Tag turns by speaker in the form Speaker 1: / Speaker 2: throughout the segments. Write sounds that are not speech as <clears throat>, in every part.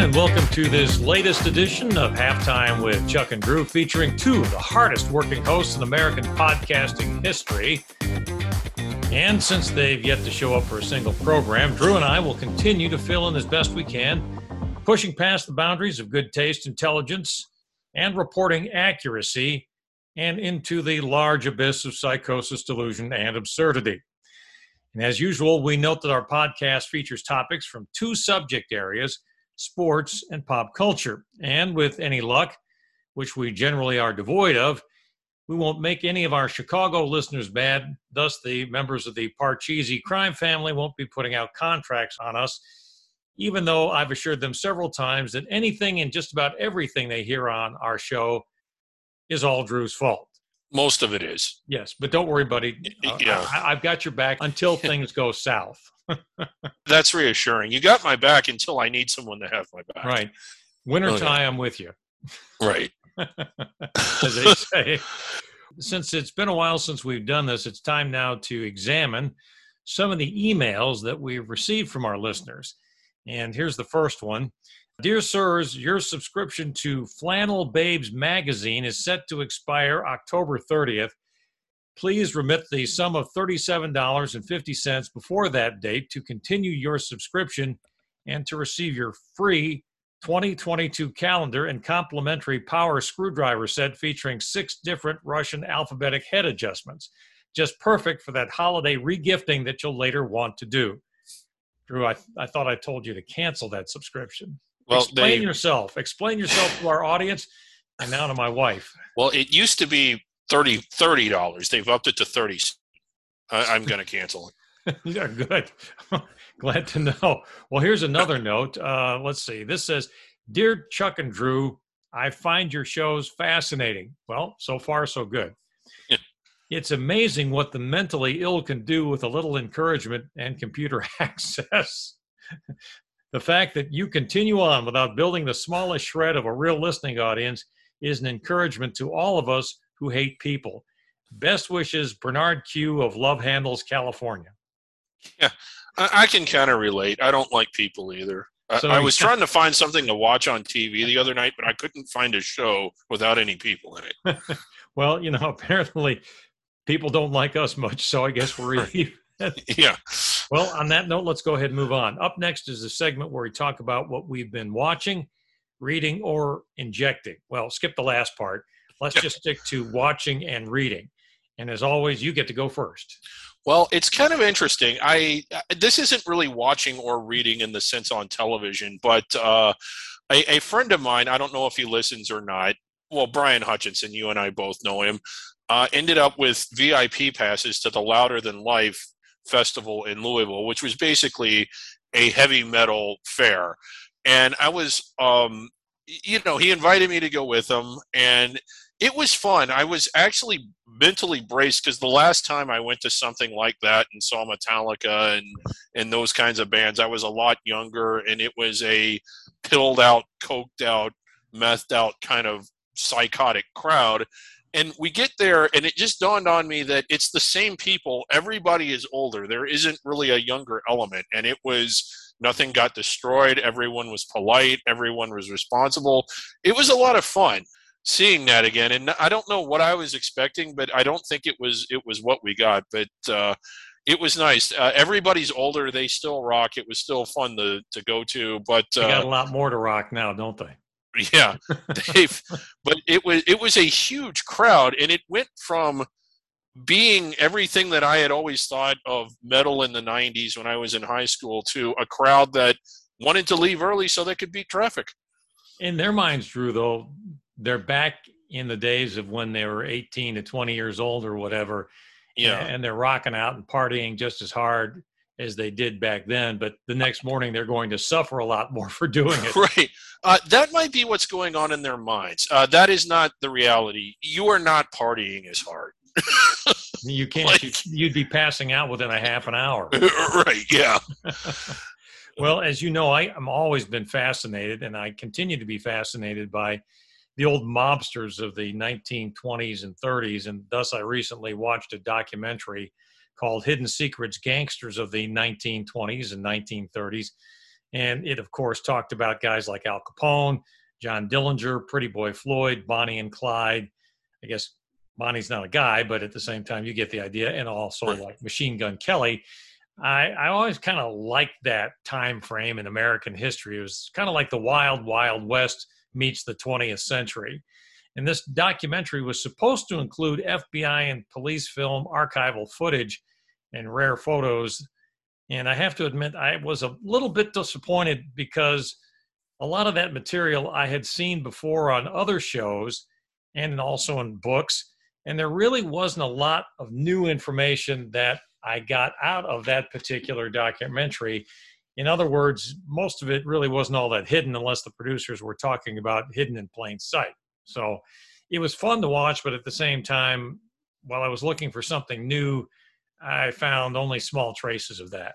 Speaker 1: And welcome to this latest edition of Halftime with Chuck and Drew, featuring two of the hardest working hosts in American podcasting history. And since they've yet to show up for a single program, Drew and I will continue to fill in as best we can, pushing past the boundaries of good taste, intelligence, and reporting accuracy, and into the large abyss of psychosis, delusion, and absurdity. And as usual, we note that our podcast features topics from two subject areas sports and pop culture. And with any luck, which we generally are devoid of, we won't make any of our Chicago listeners mad. Thus, the members of the Parcheesi crime family won't be putting out contracts on us, even though I've assured them several times that anything and just about everything they hear on our show is all Drew's fault.
Speaker 2: Most of it is.
Speaker 1: Yes, but don't worry, buddy. Uh, yeah. I, I've got your back until <laughs> things go south. <laughs>
Speaker 2: That's reassuring. You got my back until I need someone to have my back.
Speaker 1: Right. Winter oh. I'm with you.
Speaker 2: Right. <laughs>
Speaker 1: As they say since it's been a while since we've done this, it's time now to examine some of the emails that we've received from our listeners. And here's the first one Dear Sirs, your subscription to Flannel Babes magazine is set to expire October 30th. Please remit the sum of $37.50 before that date to continue your subscription and to receive your free 2022 calendar and complimentary power screwdriver set featuring six different Russian alphabetic head adjustments. Just perfect for that holiday regifting that you'll later want to do. Drew, I, I thought I told you to cancel that subscription. Well, explain they, yourself. Explain yourself to our audience and now to my wife.
Speaker 2: Well, it used to be 30 dollars. They've upped it to thirty. I, am going to cancel
Speaker 1: it. <laughs> yeah, good. <laughs> Glad to know. Well, here's another <laughs> note. Uh, let's see. This says, "Dear Chuck and Drew, I find your shows fascinating. Well, so far so good. Yeah. It's amazing what the mentally ill can do with a little encouragement and computer access." The fact that you continue on without building the smallest shred of a real listening audience is an encouragement to all of us who hate people. Best wishes, Bernard Q of Love Handles, California.
Speaker 2: Yeah, I, I can kind of relate. I don't like people either. So, I, I was trying to find something to watch on TV the other night, but I couldn't find a show without any people in
Speaker 1: it. <laughs> well, you know, <laughs> apparently people don't like us much, so I guess we're <laughs> <laughs>
Speaker 2: yeah.
Speaker 1: Well, on that note, let's go ahead and move on. Up next is a segment where we talk about what we've been watching, reading, or injecting. Well, skip the last part. Let's just stick to watching and reading. And as always, you get to go first.
Speaker 2: Well, it's kind of interesting. I this isn't really watching or reading in the sense on television, but uh, a, a, friend of mine, I don't know if he listens or not. Well, Brian Hutchinson, you and I both know him, uh, ended up with VIP passes to the Louder Than Life festival in Louisville, which was basically a heavy metal fair. And I was, um, you know, he invited me to go with him, and it was fun. I was actually mentally braced because the last time I went to something like that and saw Metallica and and those kinds of bands, I was a lot younger, and it was a pilled out, coked out, methed out kind of psychotic crowd. And we get there, and it just dawned on me that it's the same people. Everybody is older. There isn't really a younger element, and it was nothing got destroyed. Everyone was polite. Everyone was responsible. It was a lot of fun seeing that again. And I don't know what I was expecting, but I don't think it was it was what we got. But uh, it was nice. Uh, everybody's older; they still rock. It was still fun to to go to. But
Speaker 1: uh, they got a lot more to rock now, don't they?
Speaker 2: Yeah, <laughs> Dave. but it was it was a huge crowd, and it went from being everything that I had always thought of metal in the 90s when I was in high school to a crowd that wanted to leave early so they could beat traffic.
Speaker 1: In their minds, Drew, though, they're back in the days of when they were 18 to 20 years old or whatever. Yeah. And they're rocking out and partying just as hard as they did back then. But the next morning, they're going to suffer a lot more <laughs> for doing it.
Speaker 2: Right. Uh, that might be what's going on in their minds. Uh, that is not the reality. You are not partying as hard.
Speaker 1: you <laughs> can't. Like, you'd be passing out within a half an hour. <laughs>
Speaker 2: right. Yeah.
Speaker 1: well, as you know, I, I'm always been fascinated, and I continue to be fascinated by the old mobsters of the 1920s and 30s. And thus, I recently watched a documentary called Hidden Secrets Gangsters of the 1920s and 1930s. And it, of course, talked about guys like Al Capone, John Dillinger, Pretty Boy Floyd, Bonnie and Clyde. I guess Bonnie's not a guy, but at the same time, you get the idea. And also like Machine Gun Kelly. I, I always kind of liked that time frame in American history. It was kind of like the wild, wild west meets the 20th century. And this documentary was supposed to include FBI and police film archival footage and rare photos. And I have to admit, I was a little bit disappointed because a lot of that material I had seen before on other shows and also in books. And there really wasn't a lot of new information that I got out of that particular documentary. In other words, most of it really wasn't all that hidden unless the producers were talking about hidden in plain sight. So it was fun to watch, but at the same time, while I was looking for something new, I found only small traces of that.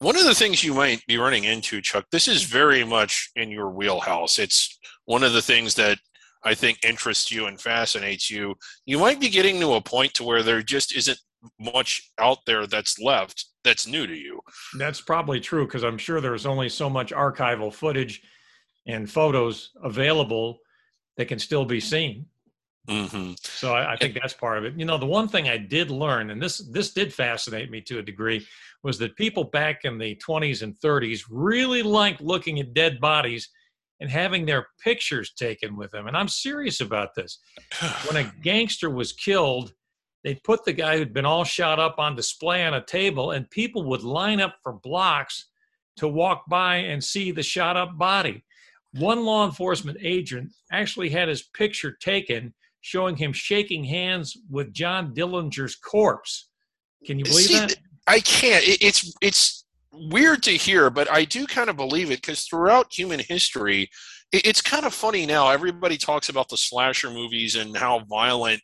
Speaker 2: One of the things you might be running into, Chuck, this is very much in your wheelhouse. It's one of the things that I think interests you and fascinates you. You might be getting to a point to where there just isn't much out there that's left that's new to you.
Speaker 1: That's probably true because I'm sure there's only so much archival footage and photos available that can still be seen. Mm-hmm. So I, I, think that's part of it. You know, the one thing I did learn, and this this did fascinate me to a degree, was that people back in the 20s and 30s really liked looking at dead bodies and having their pictures taken with them. And I'm serious about this. when a <sighs> gangster was killed, they'd put the guy who'd been all shot up on display on a table, and people would line up for blocks to walk by and see the shot up body. One law enforcement agent actually had his picture taken showing him shaking hands with John Dillinger's corpse. Can you believe See, that?
Speaker 2: I can't. It's it's weird to hear, but I do kind of believe it because throughout human history, it's kind of funny now. Everybody talks about the slasher movies and how violent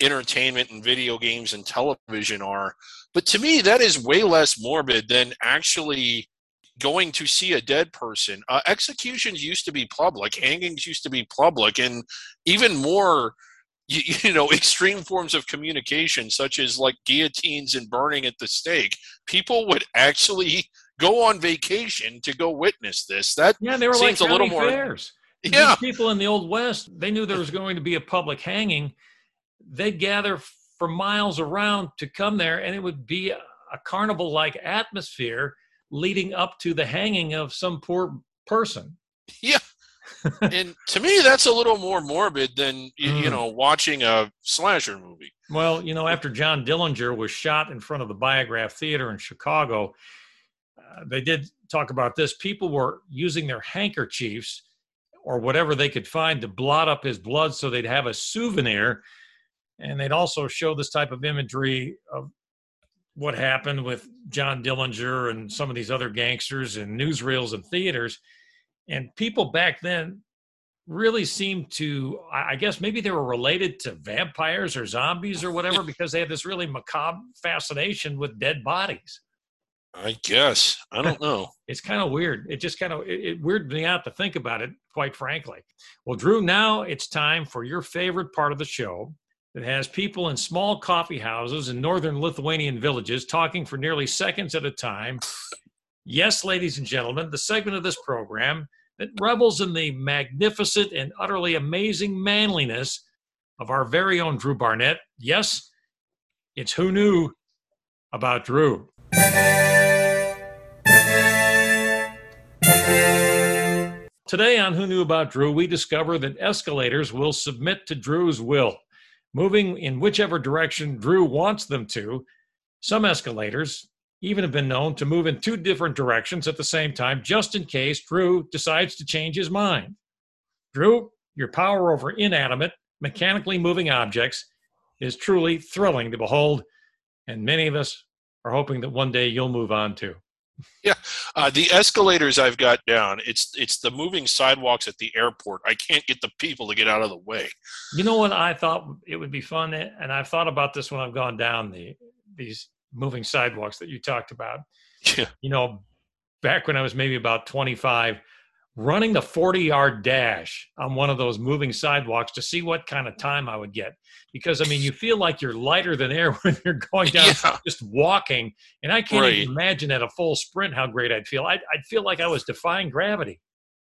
Speaker 2: entertainment and video games and television are. But to me, that is way less morbid than actually going to see a dead person. Uh, executions used to be public, hangings used to be public, and even more, you, <laughs> you, know, extreme forms of communication, such as like guillotines and burning at the stake. People would actually go on vacation to go witness this. That
Speaker 1: yeah, they were seems like a little more. Fairs. Yeah, These people in the old west, they knew there was going to be a public hanging. They'd gather for miles around to come there, and it would be a, a carnival-like atmosphere leading up to the hanging of some poor person.
Speaker 2: Yeah. <laughs> and to me, that's a little more morbid than you, mm. you, know watching a slasher movie.
Speaker 1: Well, you know, after John Dillinger was shot in front of the Biograph Theater in Chicago, uh, they did talk about this. People were using their handkerchiefs or whatever they could find to blot up his blood so they'd have a souvenir. And they'd also show this type of imagery of what happened with John Dillinger and some of these other gangsters and newsreels and theaters. And people back then really seemed to, I guess maybe they were related to vampires or zombies or whatever <laughs> because they had this really macabre fascination with dead bodies.
Speaker 2: I guess. I don't <laughs> know.
Speaker 1: it's kind of weird. It just kind of it, it weirded me out to think about it, quite frankly. Well, Drew, now it's time for your favorite part of the show, that has people in small coffee houses in northern Lithuanian villages talking for nearly seconds at a time. Yes, ladies and gentlemen, the segment of this program that revels in the magnificent and utterly amazing manliness of our very own Drew Barnett. Yes, it's Who Knew About Drew. Today on Who Knew About Drew, we discover that escalators will submit to Drew's will moving in whichever direction Drew wants them to. Some escalators even have been known to move in two different directions at the same time, just in case Drew decides to change his mind. Drew, your power over inanimate, mechanically moving objects is truly thrilling to behold, and many of us are hoping that one day you'll move on too.
Speaker 2: Yeah, uh, the escalators I've got down. It's it's the moving sidewalks at the airport. I can't get the people to get out of the way.
Speaker 1: You know what? I thought it would be fun, and I've thought about this when I've gone down the these moving sidewalks that you talked about. <laughs> Yeah. You know, back when I was maybe about twenty five, running the 40 yard dash on one of those moving sidewalks to see what kind of time I would get. Because, I mean, you feel like you're lighter than air <laughs> when you're going down yeah. just walking. And I can't right. even imagine at a full sprint how great I'd feel. I'd, I'd feel like I was defying gravity.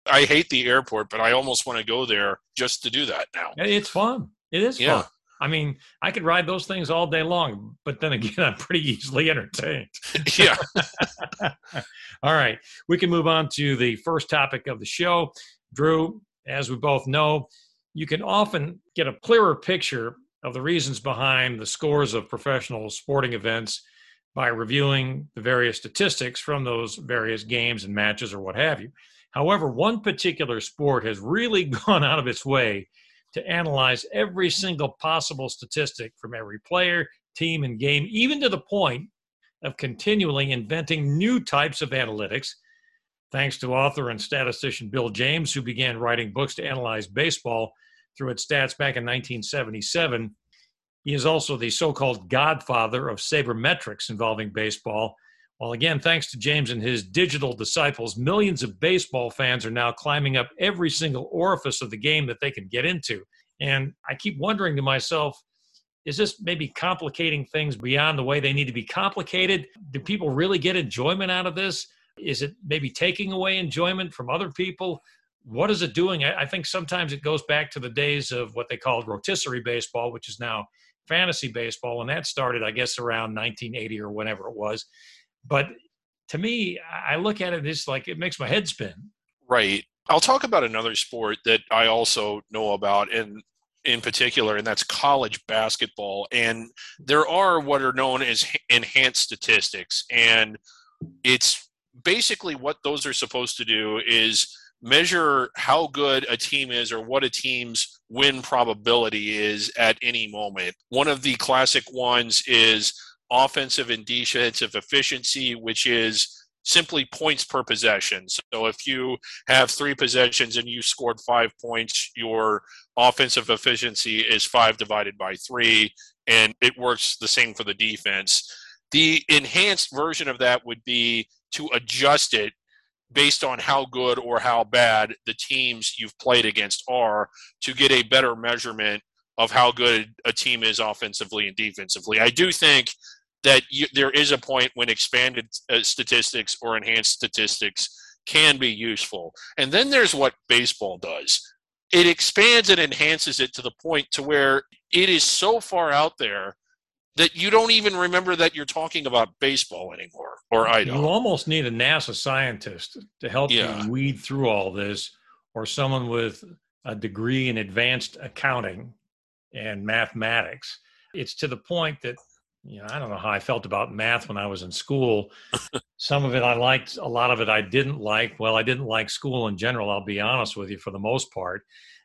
Speaker 2: I hate the airport, but I almost want to go there just to do that now.
Speaker 1: It's fun. It is yeah. fun. I mean, I could ride those things all day long, but then again, <laughs> I'm pretty easily entertained. <laughs>
Speaker 2: yeah. <laughs>
Speaker 1: all right. We can move on to the first topic of the show. Drew, as we both know, you can often get a clearer picture of the reasons behind the scores of professional sporting events by reviewing the various statistics from those various games and matches or what have you. However, one particular sport has really gone out of its way to analyze every single possible statistic from every player, team, and game, even to the point of continually inventing new types of analytics. Thanks to author and statistician Bill James, who began writing books to analyze baseball through its stats back in 1977. He is also the so called godfather of sabermetrics involving baseball well, again, thanks to James and his digital disciples, millions of baseball fans are now climbing up every single orifice of the game that they can get into. And I keep wondering to myself, is this maybe complicating things beyond the way they need to be complicated? Do people really get enjoyment out of this? Is it maybe taking away enjoyment from other people? What is it doing? I think sometimes it goes back to the days of what they called rotisserie baseball, which is now fantasy baseball. And that started, I guess, around 1980 or whenever it was. But to me, I look at it as like it makes my head spin.
Speaker 2: Right. I'll talk about another sport that I also know about and in particular, and that's college basketball. And there are what are known as enhanced statistics. And it's basically what those are supposed to do is measure how good a team is or what a team's win probability is at any moment. One of the classic ones is offensive and defensive efficiency, which is simply points per possession. So if you have three possessions and you scored five points, your offensive efficiency is five divided by three, and it works the same for the defense. The enhanced version of that would be to adjust it based on how good or how bad the teams you've played against are to get a better measurement of how good a team is offensively and defensively. I do think that you, there is a point when expanded uh, statistics or enhanced statistics can be useful. And then there's what baseball does. It expands and enhances it to the point to where it is so far out there that you don't even remember that you're talking about baseball anymore or I don't.
Speaker 1: You almost need a NASA scientist to help yeah. you weed through all this or someone with a degree in advanced accounting and mathematics. It's to the point that you know, I don't know how I felt about math when I was in school. Some of it I liked, a lot of it I didn't like. Well, I didn't like school in general, I'll be honest with you, for the most part.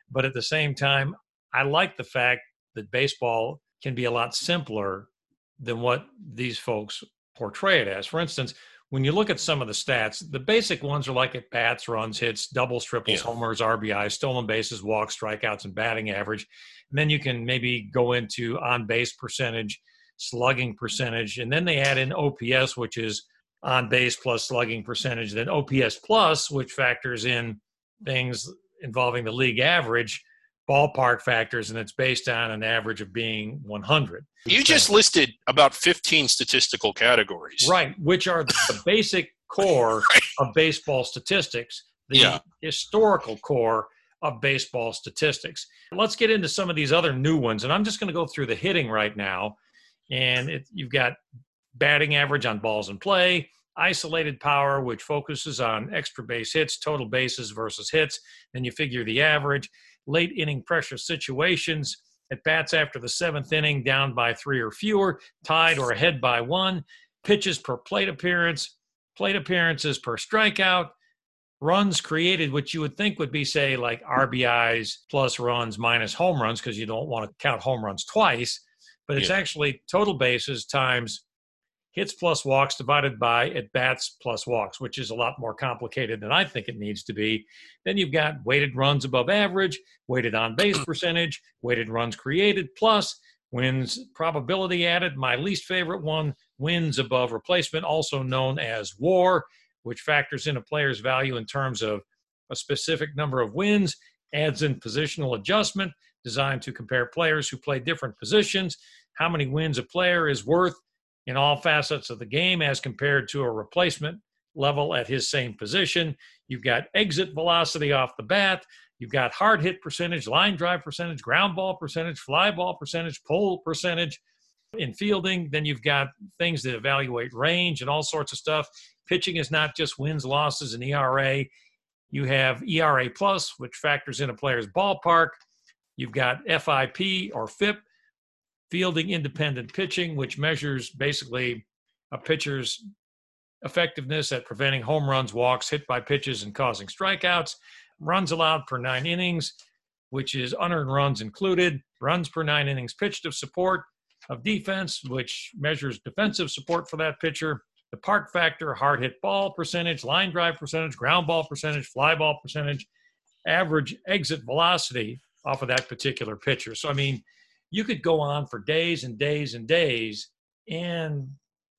Speaker 1: But at the same time, I like the fact that baseball can be a lot simpler than what these folks portray it as. For instance, when you look at some of the stats, the basic ones are like at bats, runs, hits, doubles, triples, yeah. homers, RBI, stolen bases, walks, strikeouts, and batting average. And then you can maybe go into on base percentage slugging percentage. And then they add in OPS, which is on base plus slugging percentage. Then OPS plus, which factors in things involving the league average, ballpark factors, and it's based on an average of being 100.
Speaker 2: You just listed about 15 statistical categories.
Speaker 1: Right, which are the <laughs> basic core of baseball statistics, the yeah. historical core of baseball statistics. Let's get into some of these other new ones. And I'm just going to go through the hitting right now and it, you've got batting average on balls in play, isolated power, which focuses on extra base hits, total bases versus hits. Then you figure the average, late inning pressure situations, at bats after the seventh inning, down by three or fewer, tied or ahead by one, pitches per plate appearance, plate appearances per strikeout, runs created, which you would think would be, say, like RBIs plus runs minus home runs, because you don't want to count home runs twice but it's yeah. actually total bases times hits plus walks divided by at bats plus walks, which is a lot more complicated than I think it needs to be. Then you've got weighted runs above average, weighted on base <clears throat> percentage, weighted runs created plus wins probability added. My least favorite one wins above replacement, also known as WAR, which factors in a player's value in terms of a specific number of wins, adds in positional adjustment designed to compare players who play different positions, how many wins a player is worth in all facets of the game as compared to a replacement level at his same position. You've got exit velocity off the bat. You've got hard hit percentage, line drive percentage, ground ball percentage, fly ball percentage, pull percentage in fielding. Then you've got things that evaluate range and all sorts of stuff. Pitching is not just wins, losses, and ERA. You have ERA plus, which factors in a player's ballpark. You've got FIP or FIP, fielding independent pitching, which measures basically a pitcher's effectiveness at preventing home runs, walks, hit by pitches, and causing strikeouts. Runs allowed per nine innings, which is unearned runs included. Runs per nine innings pitched of support of defense, which measures defensive support for that pitcher. The park factor, hard hit ball percentage, line drive percentage, ground ball percentage, fly ball percentage, average exit velocity off of that particular pitcher. So, I mean, you could go on for days and days and days, and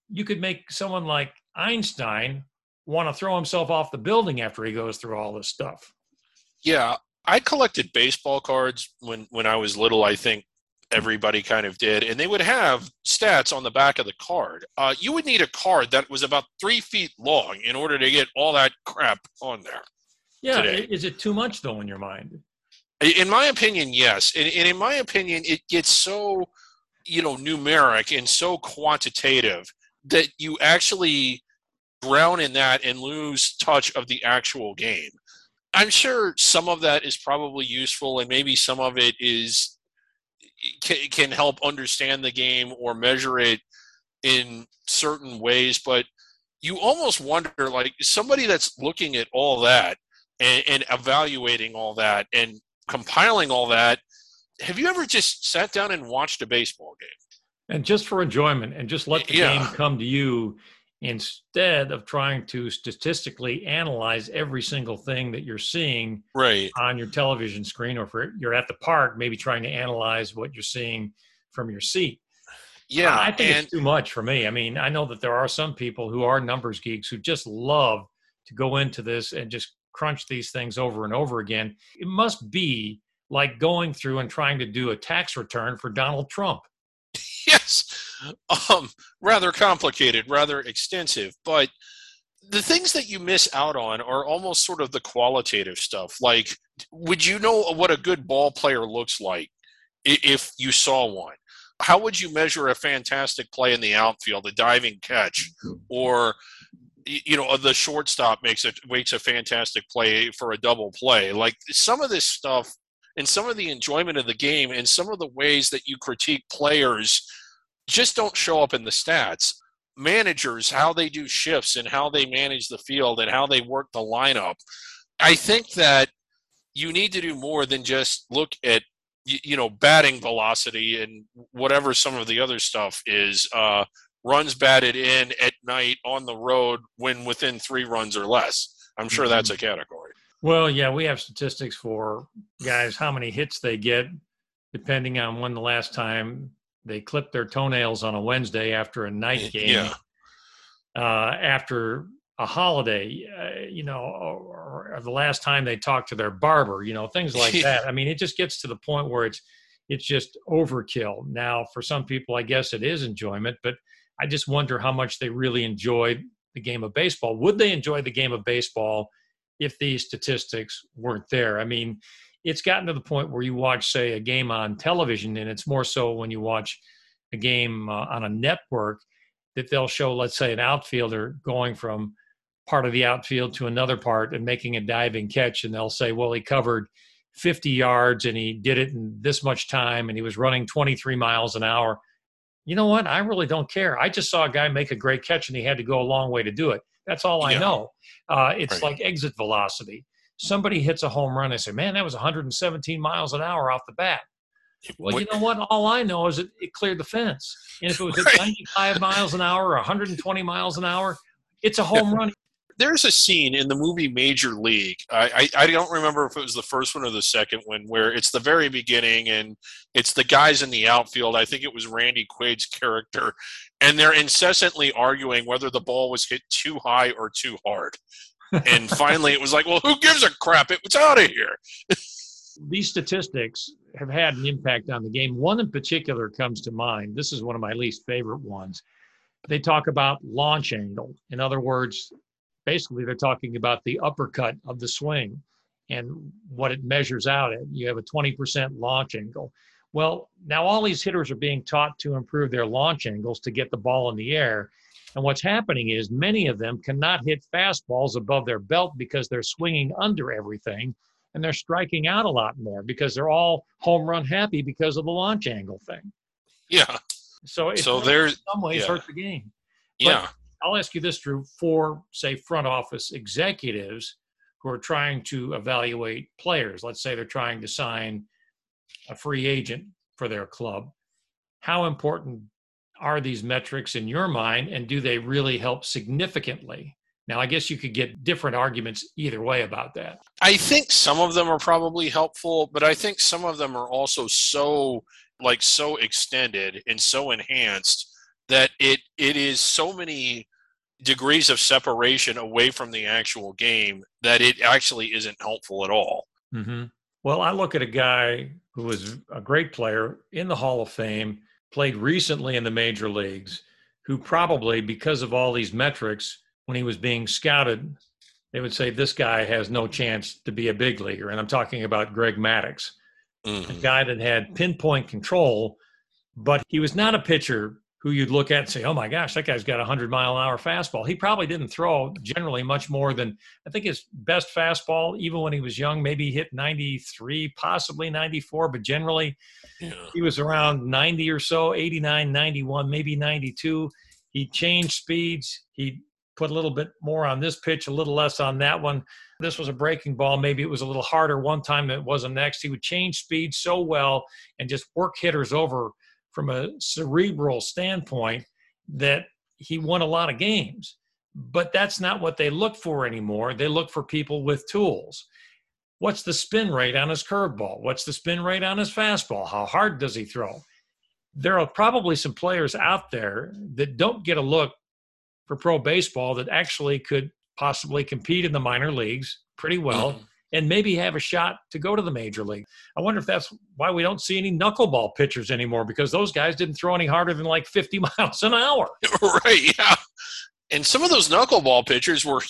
Speaker 1: you could make someone like Einstein want to throw himself off the building after he goes through all this stuff.
Speaker 2: Yeah, I collected baseball cards when when I was little. I think everybody kind of did, and they would have stats on the back of the card. Uh, you would need a card that was about three feet long in order to get all that crap on there.
Speaker 1: Yeah, today. is it too much though in your mind?
Speaker 2: In my opinion, yes, and, and in my opinion, it gets so you know numeric and so quantitative that you actually drown in that and lose touch of the actual game. I'm sure some of that is probably useful, and maybe some of it is can, help understand the game or measure it in certain ways. But you almost wonder, like somebody that's looking at all that and, and evaluating all that and compiling all that. Have you ever just sat down and watched a baseball game?
Speaker 1: and just for enjoyment and just let the yeah. game come to you instead of trying to statistically analyze every single thing that you're seeing
Speaker 2: right
Speaker 1: on your television screen or if you're at the park maybe trying to analyze what you're seeing from your seat
Speaker 2: yeah
Speaker 1: i think
Speaker 2: and-
Speaker 1: it's too much for me i mean i know that there are some people who are numbers geeks who just love to go into this and just crunch these things over and over again it must be like going through and trying to do a tax return for donald trump <laughs>
Speaker 2: yes, um, rather complicated, rather extensive, but the things that you miss out on are almost sort of the qualitative stuff. Like, would you know what a good ball player looks like if you saw one? How would you measure a fantastic play in the outfield, a diving catch, or you know the shortstop makes it makes a fantastic play for a double play? Like some of this stuff and some of the enjoyment of the game and some of the ways that you critique players just don't show up in the stats. Managers, how they do shifts and how they manage the field and how they work the lineup. I think that you need to do more than just look at you know batting velocity and whatever some of the other stuff is. Uh, runs batted in at night on the road when within three runs or less. I'm sure that's mm-hmm. a category.
Speaker 1: Well, yeah, we have statistics for guys how many hits they get, depending on when the last time they clipped their toenails on a Wednesday after a night <laughs> game.
Speaker 2: Yeah.
Speaker 1: Uh, after a holiday, uh, you know, or, or, the last time they talked to their barber, you know, things like <laughs> that. I mean, it just gets to the point where it's it's just overkill. Now, for some people, I guess it is enjoyment, but I just wonder how much they really enjoy the game of baseball. Would they enjoy the game of baseball if these statistics weren't there? I mean, it's gotten to the point where you watch, say, a game on television, and it's more so when you watch a game uh, on a network that they'll show, let's say, an outfielder going from part of the outfield to another part and making a diving catch, and they'll say, well, he covered 50 yards and he did it in this much time and he was running 23 miles an hour. You know what? I really don't care. I just saw a guy make a great catch and he had to go a long way to do it. That's all I yeah. know. Uh, it's right. like exit velocity somebody hits a home run, I say, man, that was 117 miles an hour off the bat. Well, you know what? All I know is it, it cleared the fence. And if it was <laughs> at 95 miles an hour or 120 miles an hour, it's a home run.
Speaker 2: There's a scene in the movie Major League. I, I, I, don't remember if it was the first one or the second one, where it's the very beginning and it's the guys in the outfield. I think it was Randy Quaid's character, and they're incessantly arguing whether the ball was hit too high or too hard and <laughs> finally, it was like, well, who gives a crap? It was out of here. <laughs>
Speaker 1: These statistics have had an impact on the game. One in particular comes to mind. This is one of my least favorite ones. They talk about launch angle. In other words, basically, they're talking about the uppercut of the swing and what it measures out at. You have a 20% launch angle. Well, now all these hitters are being taught to improve their launch angles to get the ball in the air. And what's happening is many of them cannot hit fastballs above their belt because they're swinging under everything and they're striking out a lot more because they're all home run happy because of the launch angle thing.
Speaker 2: Yeah.
Speaker 1: So it's
Speaker 2: So there's-
Speaker 1: some ways
Speaker 2: yeah.
Speaker 1: hurt the game.
Speaker 2: Yeah.
Speaker 1: I'll ask you this, Drew, for say front office executives who are trying to evaluate players. Let's say they're trying to sign a free agent for their club. How important are these metrics in your mind, and do they really help significantly? Now, I guess you could get different arguments either way about that.
Speaker 2: I think some of them are probably helpful, but I think some of them are also so like so extended and so enhanced that it it is so many degrees of separation away from the actual game that it actually isn't helpful at all.
Speaker 1: Mm-hmm. Well, I look at a guy who was a great player in the Hall of Fame, played recently in the major leagues, who probably, because of all these metrics, when he was being scouted, they would say this guy has no chance to be a big leaguer. And I'm talking about Greg Maddux, a
Speaker 2: Mhm.
Speaker 1: guy that had pinpoint control, but he was not a pitcher who you'd look at and say, oh my gosh, that guy's got a 100 mile an hour fastball. He probably didn't throw generally much more than, I think his best fastball, even when he was young, maybe hit 93, possibly 94, but generally
Speaker 2: Yeah.
Speaker 1: he was around 90 or so 89 91 maybe 92 he changed speeds. He put a little bit more on this pitch a little less on that one. This was a breaking ball. Maybe it was a little harder one time than it was the next. He would change speed so well and just work hitters over from a cerebral standpoint that he won a lot of games but that's not what they look for anymore they look for people with tools What's the spin rate on his curveball? What's the spin rate on his fastball? How hard does he throw? There are probably some players out there that don't get a look for pro baseball that actually could possibly compete in the minor leagues pretty well. <clears throat> and maybe have a shot to go to the major league. I wonder if that's why we don't see any knuckleball pitchers anymore because those guys didn't throw any harder than like 50 <laughs> miles an hour. <laughs>
Speaker 2: right, yeah. And some of those knuckleball pitchers were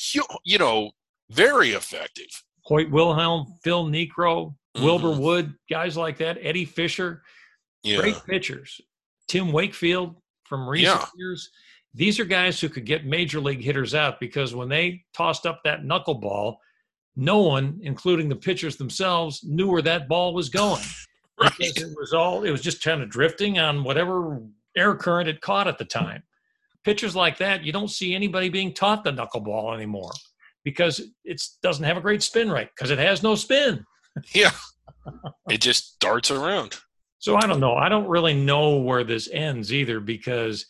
Speaker 2: you know, very effective.
Speaker 1: Hoyt Wilhelm, Phil Niekro, Wilbur
Speaker 2: Mhm.
Speaker 1: Wood, guys like that, Eddie Fisher.
Speaker 2: Yeah.
Speaker 1: great pitchers. Tim Wakefield from recent
Speaker 2: Yeah.
Speaker 1: years. These are guys who could get major league hitters out because when they tossed up that knuckleball, no one, including the pitchers themselves, knew where that ball was going.
Speaker 2: Right.
Speaker 1: It was all it was just kind of drifting on whatever air current it caught at the time. Pitchers like that, you don't see anybody being taught the knuckleball anymore because it doesn't have a great spin rate because it has no spin.
Speaker 2: Yeah. it just darts around.
Speaker 1: So I don't know. I don't really know where this ends either because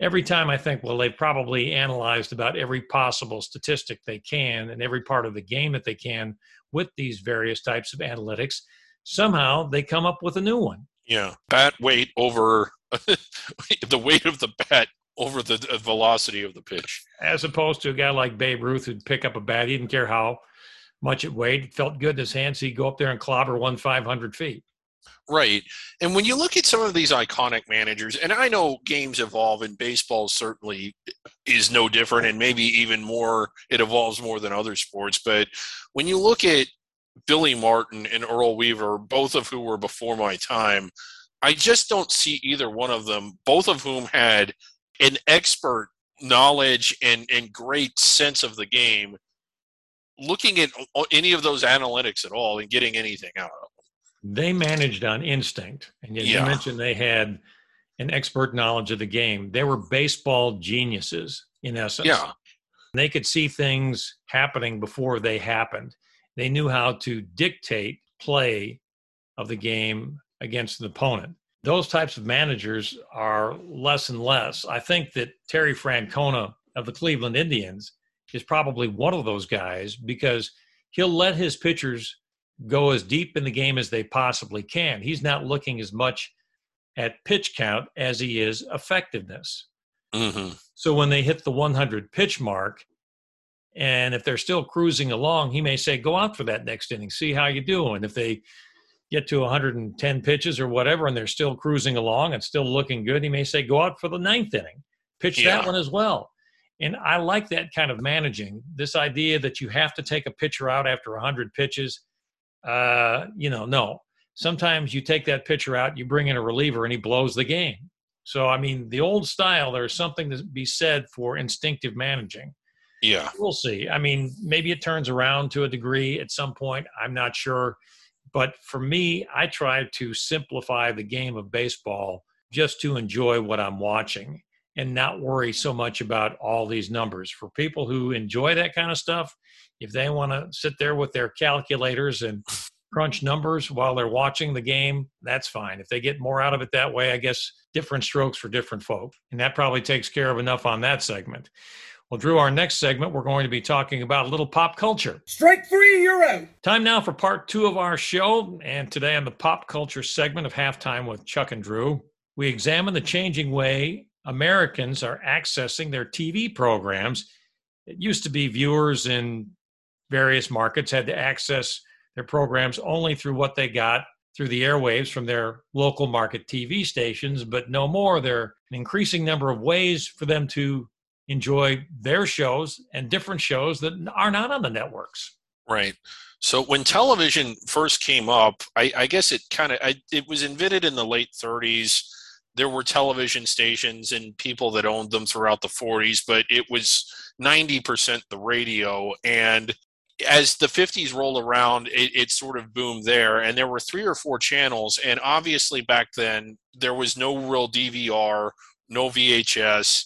Speaker 1: every time I think, well, they've probably analyzed about every possible statistic they can and every part of the game that they can with these various types of analytics, somehow they come up with a new one.
Speaker 2: Yeah. Bat weight over <laughs> the weight of the bat over the velocity of the pitch.
Speaker 1: As opposed to a guy like Babe Ruth who'd pick up a bat, he didn't care how much it weighed, it felt good in his hands, he'd go up there and clobber one 500 feet.
Speaker 2: Right. And when you look at some of these iconic managers, and I know games evolve and baseball certainly is no different and maybe even more, it evolves more than other sports. But when you look at Billy Martin and Earl Weaver, both of who were before my time, I just don't see either one of them, both of whom had an expert knowledge and, and great sense of the game, looking at any of those analytics at all and getting anything out of them.
Speaker 1: They managed on instinct. And you, you mentioned they had an expert knowledge of the game. They were baseball geniuses in essence.
Speaker 2: Yeah.
Speaker 1: they could see things happening before they happened. They knew how to dictate play of the game against an opponent. Those types of managers are less and less. I think that terry francona of the cleveland indians is probably one of those guys because he'll let his pitchers go as deep in the game as they possibly can. He's not looking as much at pitch count as he is effectiveness.
Speaker 2: hmm
Speaker 1: So when they hit the 100 pitch mark, And if they're still cruising along, he may say, go out for that next inning, see how you do. And if they get to 110 pitches or whatever, and they're still cruising along and still looking good, he may say, go out for the ninth inning, pitch yeah. that one as well. And I like that kind of managing. This idea that you have to take a pitcher out after 100 pitches, uh, you know, no. Sometimes you take that pitcher out, you bring in a reliever, and he blows the game. So, I mean, the old style, there's something to be said for instinctive managing.
Speaker 2: Yeah.
Speaker 1: We'll see. I mean, maybe it turns around to a degree at some point. I'm not sure. But for me, I try to simplify the game of baseball just to enjoy what I'm watching and not worry so much about all these numbers. For people who enjoy that kind of stuff, if they want to sit there with their calculators and crunch numbers while they're watching the game, that's fine. If they get more out of it that way, I guess different strokes for different folk. And that probably takes care of enough on that segment. Well, Drew, our next segment, we're going to be talking about a little pop culture.
Speaker 3: Strike three, you're out.
Speaker 1: Time now for part two of our show. And today on the pop culture segment of Halftime with Chuck and Drew, we examine the changing way Americans are accessing their TV programs. It used to be viewers in various markets had to access their programs only through what they got through the airwaves from their local market TV stations, but no more. There are an increasing number of ways for them to enjoy their shows and different shows that are not on the networks.
Speaker 2: Right. So when television first came up, I, I guess it kind of it was invented in the late 30s. There were television stations and people that owned them throughout the 40s, but it was 90% the radio. And as the 50s rolled around, it, it, sort of boomed there. And there were three or four channels. And obviously, back then, there was no real DVR, no VHS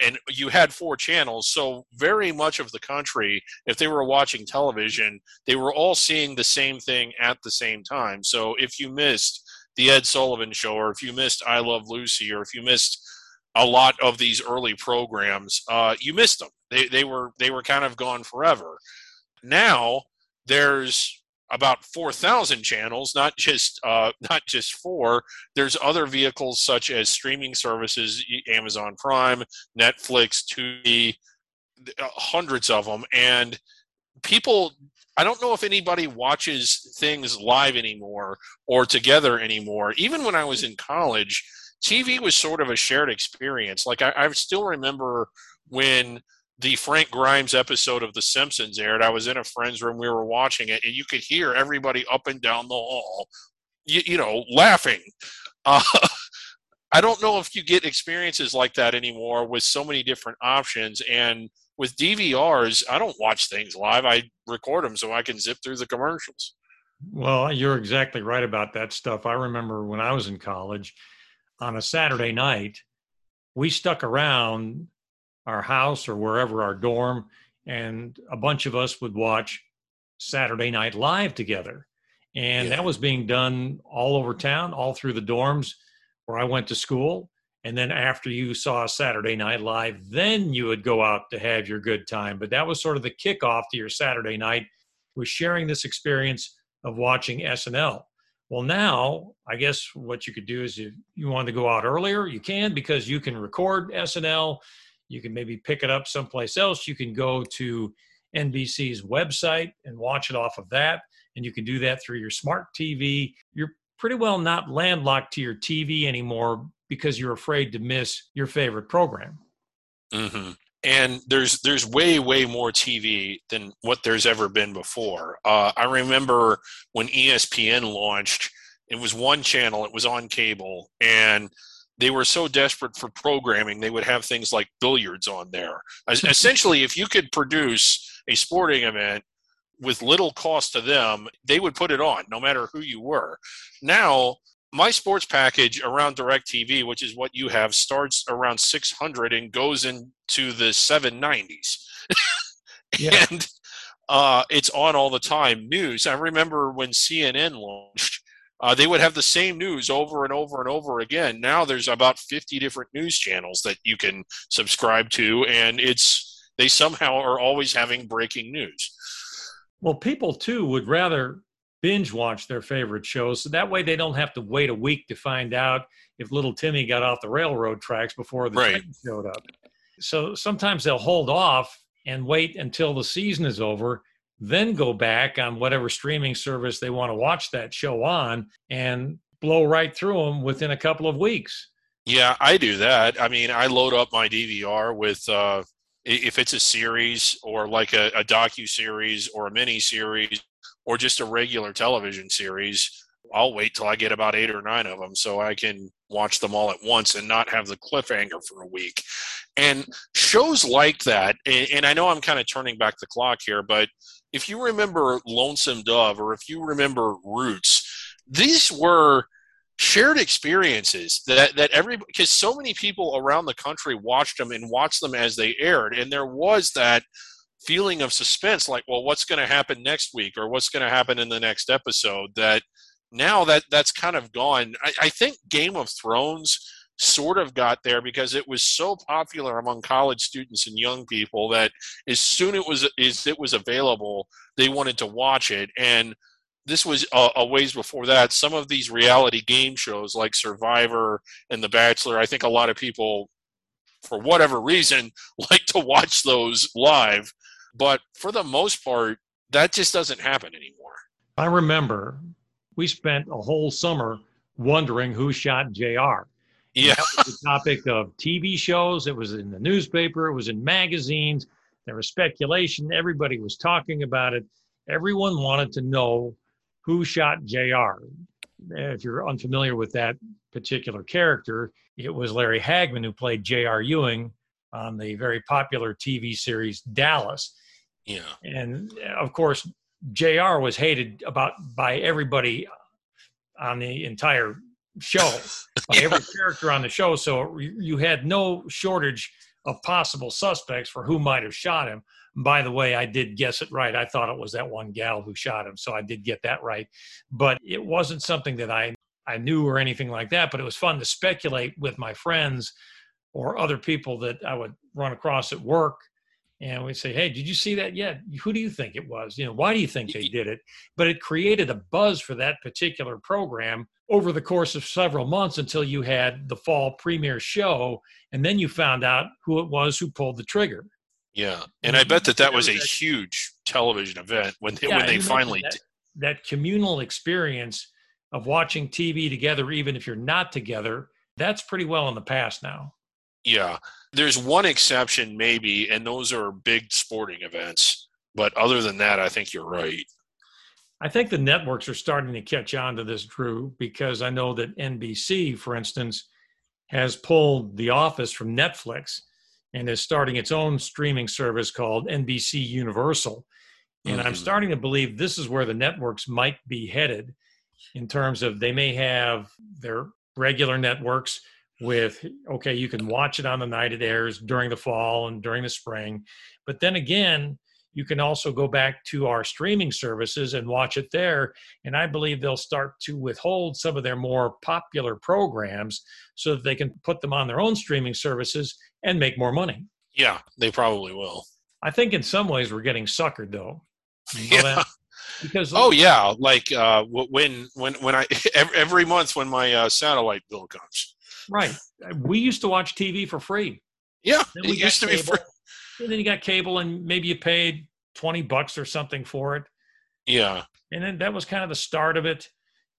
Speaker 2: and you had four channels so very much of the country if they were watching television they were all seeing the same thing at the same time so if you missed the ed sullivan show or if you missed i love lucy or if you missed a lot of these early programs uh, you missed them they, they were they were kind of gone forever now there's about 4,000 channels, not just uh, not just four. There's other vehicles such as streaming services, Amazon Prime, Netflix, Tubi, uh, hundreds of them, and people. I don't know if anybody watches things live anymore or together anymore. Even when I was in college, TV was sort of a shared experience. Like I, I still remember when the Frank Grimes episode of The Simpsons aired, I was in a friend's room. We were watching it, and you could hear everybody up and down the hall, you, you know, laughing. <laughs> Uh, I don't know if you get experiences like that anymore with so many different options. And with DVRs, I don't watch things live. I record them so I can zip through the commercials.
Speaker 1: Well, you're exactly right about that stuff. I remember when I was in college on a Saturday night, we stuck around our house or wherever our dorm, and a bunch of us would watch Saturday Night Live together. And yeah. that was being done all over town, all through the dorms where I went to school. And then after you saw Saturday Night Live, then you would go out to have your good time. But that was sort of the kickoff to your Saturday night, was sharing this experience of watching SNL. Well, now I guess what you could do is if you want to go out earlier, you can because you can record SNL. You can maybe pick it up someplace else. You can go to NBC's website and watch it off of that. And you can do that through your smart TV. You're pretty well not landlocked to your TV anymore because you're afraid to miss your favorite program.
Speaker 2: Mm-hmm. And there's there's way way more TV than what there's ever been before. Uh, I remember when ESPN launched, it was one channel, it was on cable, and they were so desperate for programming they would have things like billiards on there <laughs> essentially if you could produce a sporting event with little cost to them they would put it on no matter who you were now my sports package around DirecTV, which is what you have, starts around 600 and goes into the 790s. <laughs> yeah. and uh, it's on all the time. News. I remember when CNN launched, uh, they would have the same news over and over and over again. Now there's about 50 different news channels that you can subscribe to, and it's they somehow are always having breaking news.
Speaker 1: Well, people too would rather binge watch their favorite shows, so that way they don't have to wait a week to find out if little Timmy got off the railroad tracks before the right. train showed up. So sometimes they'll hold off and wait until the season is over, then go back on whatever streaming service they want to watch that show on and blow right through them within a couple of weeks.
Speaker 2: Yeah, I do that. I mean, I load up my DVR with uh, if it's a series or like a, a docu series or a mini series or just a regular television series. I'll wait till I get about eight or nine of them so I can watch them all at once and not have the cliffhanger for a week. And shows like that, and, and I know I'm kind of turning back the clock here, but if you remember Lonesome Dove or if you remember Roots, these were shared experiences that that every because so many people around the country watched them and watched them as they aired. And there was that feeling of suspense like well what's going to happen next week or what's going to happen in the next episode that now that that's kind of gone. I, I think game of thrones sort of got there because it was so popular among college students and young people that as soon it was as it was available they wanted to watch it and this was a, a, ways before that. Some of these reality game shows like Survivor and The Bachelor, I think a lot of people, for whatever reason, <laughs> like to watch those live. But for the most part, that just doesn't happen anymore.
Speaker 1: I remember we spent a whole summer wondering who shot JR.
Speaker 2: Yeah.
Speaker 1: That was the topic of TV shows. It was in the newspaper. It was in magazines. There was speculation. Everybody was talking about it. Everyone wanted to know who shot JR. If you're unfamiliar with that particular character, it was Larry Hagman who played J.R. Ewing on the very popular TV series Dallas.
Speaker 2: Yeah.
Speaker 1: And of course, JR was hated about by everybody on the entire show, <laughs> yeah. every character on the show. So you had no shortage of possible suspects for who might have shot him by the way, I did guess it right. I thought it was that one gal who shot him, so I did get that right. But it wasn't something that I I knew or anything like that. But it was fun to speculate with my friends or other people that I would run across at work, and we'd say, "Hey, did you see that yet? Who do you think it was? You know, why do you think they <laughs> did it?" But it created a buzz for that particular program over the course of several months until you had the fall premiere show, and then you found out who it was who pulled the trigger.
Speaker 2: Yeah, and I bet that that was a huge television event when they, yeah, when they finally
Speaker 1: that, that communal experience of watching TV together, even if you're not together, that's pretty well in the past now.
Speaker 2: Yeah, there's one exception maybe, and those are big sporting events. But other than that, I think you're right.
Speaker 1: I think the networks are starting to catch on to this, Drew, because I know that NBC, for instance, has pulled The Office from Netflix and is starting its own streaming service called NBC Universal. And mm-hmm. I'm starting to believe this is where the networks might be headed in terms of they may have their regular networks with, okay, you can watch it on the night it airs during the fall and during the spring. But then again, you can also go back to our streaming services and watch it there. And I believe they'll start to withhold some of their more popular programs so that they can put them on their own streaming services and make more money.
Speaker 2: Yeah, they probably will.
Speaker 1: I think in some ways we're getting suckered though.
Speaker 2: You know yeah. <laughs> Because oh yeah, like uh, when when when I <laughs> every month when my uh, satellite bill comes.
Speaker 1: Right. We used to watch TV for free.
Speaker 2: Yeah, it used to cable, be free.
Speaker 1: And then you got cable, and maybe you paid twenty bucks or something for it.
Speaker 2: Yeah.
Speaker 1: And then that was kind of the start of it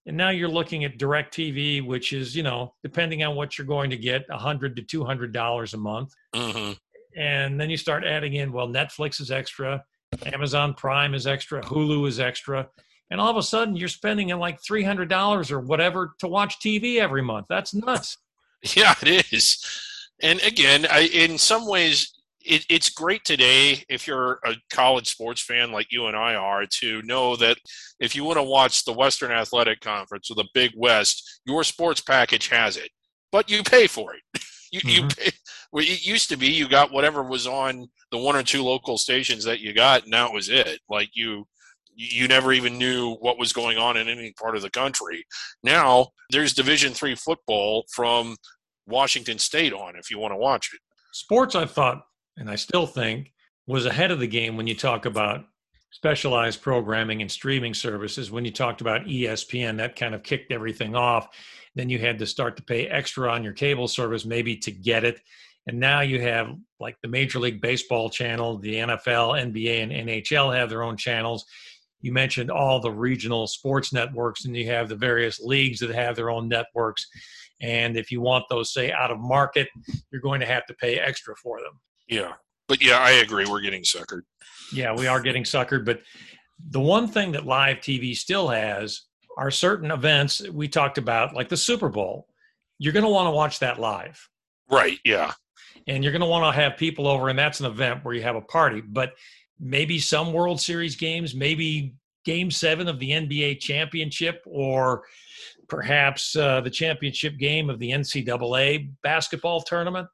Speaker 1: and now you're looking at DirecTV, which is you know depending on what you're going to get a hundred to two hundred dollars a month
Speaker 2: mm-hmm.
Speaker 1: and then you start adding in well netflix is extra amazon prime is extra hulu is extra and all of a sudden you're spending like $300 or whatever to watch tv every month that's nuts <laughs>
Speaker 2: yeah it is and again I, in some ways it, it's great today if you're a college sports fan like you and I are to know that if you want to watch the Western Athletic Conference or the Big West, your sports package has it, but you pay for it. <laughs> you, mm-hmm. you pay, well, it used to be you got whatever was on the one or two local stations that you got, and that was it. Like you, you never even knew what was going on in any part of the country. Now there's Division three football from Washington State on if you want to watch it.
Speaker 1: Sports, I thought, and I still think was ahead of the game when you talk about specialized programming and streaming services. When you talked about ESPN, that kind of kicked everything off. Then you had to start to pay extra on your cable service, maybe to get it. And now you have like the Major League Baseball channel, the NFL, NBA, and NHL have their own channels. You mentioned all the regional sports networks, and you have the various leagues that have their own networks. And if you want those, say, out of market, you're going to have to pay extra for them.
Speaker 2: Yeah. But yeah, I agree. We're getting suckered.
Speaker 1: Yeah, we are getting suckered. But the one thing that live TV still has are certain events we talked about, like the Super Bowl. You're going to want to watch that live.
Speaker 2: Right. Yeah.
Speaker 1: And you're going to want to have people over, and that's an event where you have a party. But maybe some World Series games, maybe game seven of the NBA championship, or perhaps uh, the championship game of the NCAA basketball tournament.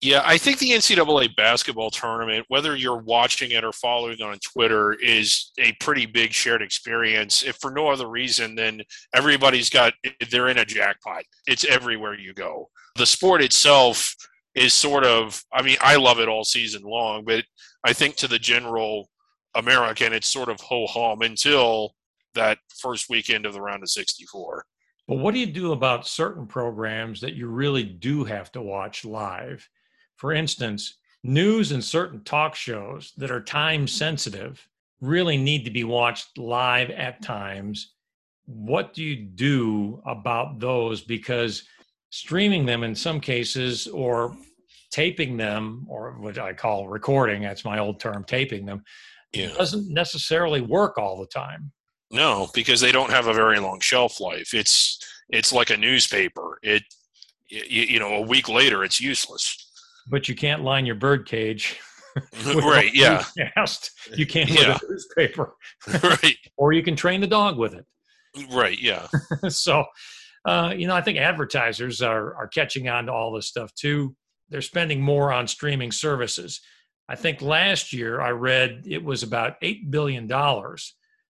Speaker 2: Yeah, I think the NCAA basketball tournament, whether you're watching it or following on Twitter, is a pretty big shared experience. If for no other reason than everybody's got, they're in a jackpot. It's everywhere you go. The sport itself is sort of, I mean, I love it all season long, but I think to the general American, it's sort of ho hum until that first weekend of the round of 64.
Speaker 1: But what do you do about certain programs that you really do have to watch live? For instance, news and certain talk shows that are time sensitive really need to be watched live at times. What do you do about those? Because streaming them in some cases or taping them, or what I call recording, that's my old term, taping them, yeah. doesn't necessarily work all the time.
Speaker 2: No, because they don't have a very long shelf life. It's it's like a newspaper. It you, you know, a week later it's useless
Speaker 1: but you can't line your bird cage. <laughs>
Speaker 2: right. Yeah.
Speaker 1: Cast. You can't yeah. with a newspaper. <laughs> <laughs>
Speaker 2: right.
Speaker 1: or you can train the dog with it.
Speaker 2: Right. Yeah.
Speaker 1: so, uh, you know, I think advertisers are are catching on to all this stuff too. They're spending more on streaming services. I think last year I read it was about eight billion dollars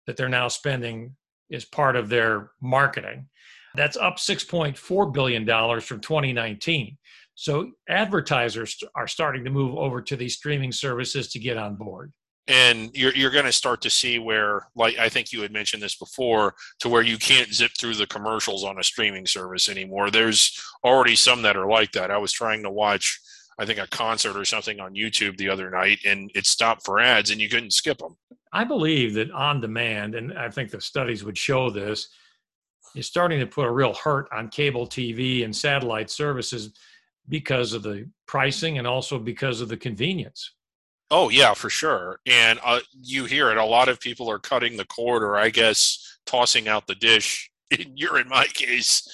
Speaker 1: that they're now spending as part of their marketing. That's up six point four billion dollars from 2019. So advertisers are starting to move over to these streaming services to get on board.
Speaker 2: And you're you're going to start to see where, like I think you had mentioned this before, to where you can't zip through the commercials on a streaming service anymore. There's already some that are like that. I was trying to watch, I think, a concert or something on YouTube the other night, and it stopped for ads, and you couldn't skip them.
Speaker 1: I believe that on demand, and I think the studies would show this, is starting to put a real hurt on cable TV and satellite services because of the pricing and also because of the convenience.
Speaker 2: Oh yeah, for sure. And uh, you hear it. A lot of people are cutting the cord, or I guess tossing out the dish. <laughs> You're in my case,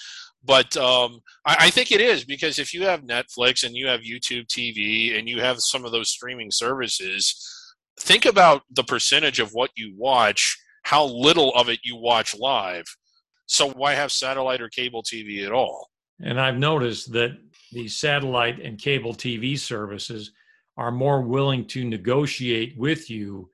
Speaker 2: but um, I, I, think it is because if you have Netflix and you have YouTube TV and you have some of those streaming services, think about the percentage of what you watch, how little of it you watch live. So why have satellite or cable TV at all?
Speaker 1: And I've noticed that the satellite and cable TV services are more willing to negotiate with you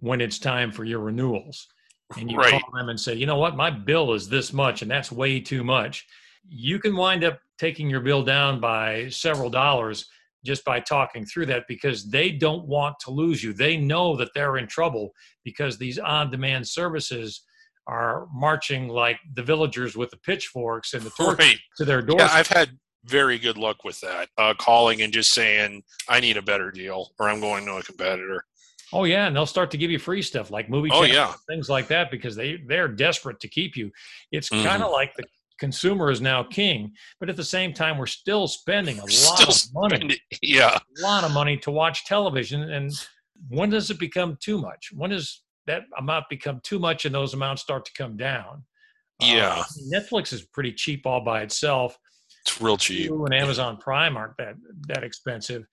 Speaker 1: when it's time for your renewals. And you right. call them and say, you know what, my bill is this much, and that's way too much. You can wind up taking your bill down by several dollars just by talking through that because they don't want to lose you. They know that they're in trouble because these on demand services are marching like the villagers with the pitchforks and the torch right. to their doors.
Speaker 2: Yeah, I've had very good luck with that. Uh, calling and just saying, I need a better deal or I'm going to a competitor.
Speaker 1: Oh yeah, and they'll start to give you free stuff like movie
Speaker 2: oh, yeah.
Speaker 1: things like that because they they're desperate to keep you. It's mm-hmm. kind of like the consumer is now king, but at the same time we're still spending a <laughs> lot of money. Spend,
Speaker 2: yeah.
Speaker 1: A lot of money to watch television and when does it become too much? When does that amount become too much and those amounts start to come down?
Speaker 2: Yeah. Uh,
Speaker 1: Netflix is pretty cheap all by itself
Speaker 2: it's real cheap.
Speaker 1: And Amazon Prime aren't that that expensive.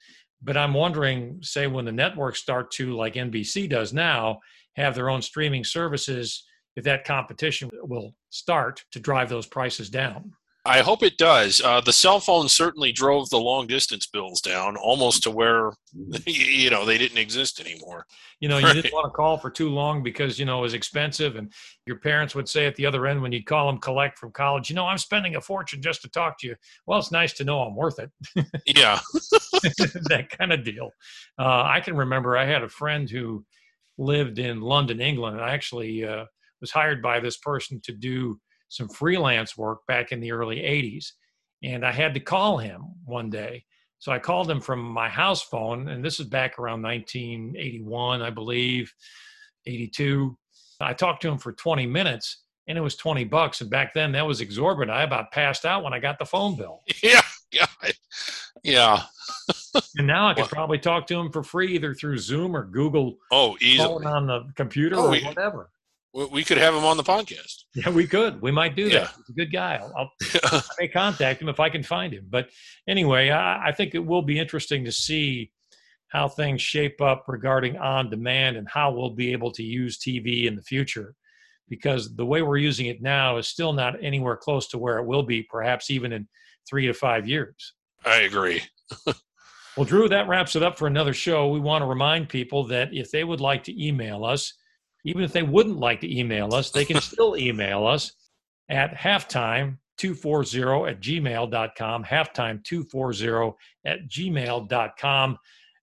Speaker 1: But I'm wondering, say, when the networks start to, like NBC does now, have their own streaming services, if that competition will start to drive those prices down.
Speaker 2: I hope it does. Uh, the cell phone certainly drove the long distance bills down almost to where <laughs> you know they didn't exist anymore.
Speaker 1: You know, you right. didn't want to call for too long because you know it was expensive, and your parents would say at the other end when you'd call them collect from college, you know, I'm spending a fortune just to talk to you. Well, it's nice to know I'm worth it. <laughs>
Speaker 2: yeah, <laughs>
Speaker 1: that kind of deal. Uh, I can remember I had a friend who lived in London, England, and I actually uh, was hired by this person to do some freelance work back in the early 80s. And I had to call him one day So I called him from my house phone, and this is back around 1981, I believe, 82. I talked to him for 20 minutes, and it was 20 bucks. And back then, that was exorbitant. I about passed out when I got the phone bill. <laughs>
Speaker 2: Yeah, yeah, yeah.
Speaker 1: and now I could well, probably talk to him for free either through Zoom or Google.
Speaker 2: Oh, easily
Speaker 1: on the computer oh, or whatever.
Speaker 2: We could have him on the podcast. <laughs>
Speaker 1: Yeah, we could. We might do that. Yeah. He's a good guy. I'll, I'll <laughs> I may contact him if I can find him. But anyway, I, I think it will be interesting to see how things shape up regarding on demand and how we'll be able to use TV in the future. Because the way we're using it now is still not anywhere close to where it will be, perhaps even in three to five years.
Speaker 2: I agree. <laughs>
Speaker 1: well, Drew, that wraps it up for another show. We want to remind people that if they would like to email us, even if they wouldn't like to email us, they can <laughs> still email us at halftime 240 at gmail.com, halftime 240 at gmail.com.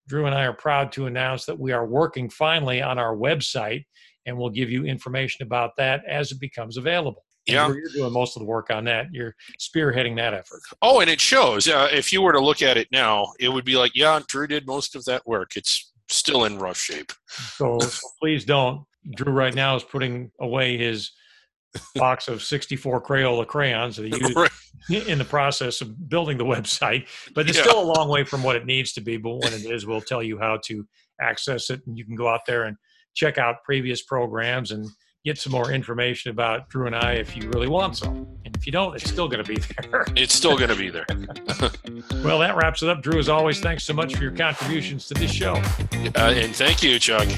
Speaker 1: Drew and I are proud to announce that we are working finally on our website, and we'll give you information about that as it becomes available.
Speaker 2: Yeah,
Speaker 1: you're doing most of the work on that. You're spearheading that effort.
Speaker 2: Oh, and it shows. Uh, if you were to look at it now, it would be like, yeah, Drew did most of that work. It's still in rough shape.
Speaker 1: So, so <laughs> please don't Drew right now is putting away his <laughs> box of 64 Crayola crayons that he <laughs> used in the process of building the <laughs> website. But it's yeah. still a long way from what it needs to be. But when it is, we'll tell you how to access it. And you can go out there and check out previous programs and get some more information about Drew and I if you really want some. And if you don't, it's still going to be <laughs> there.
Speaker 2: it's still going to be there. <laughs>
Speaker 1: well, that wraps it up. Drew, as always, thanks so much for your contributions to this show.
Speaker 2: Uh, and thank you, Chuck.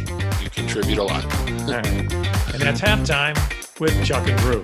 Speaker 2: You contribute a lot. right. <laughs>
Speaker 1: And that's halftime with Chuck and Drew.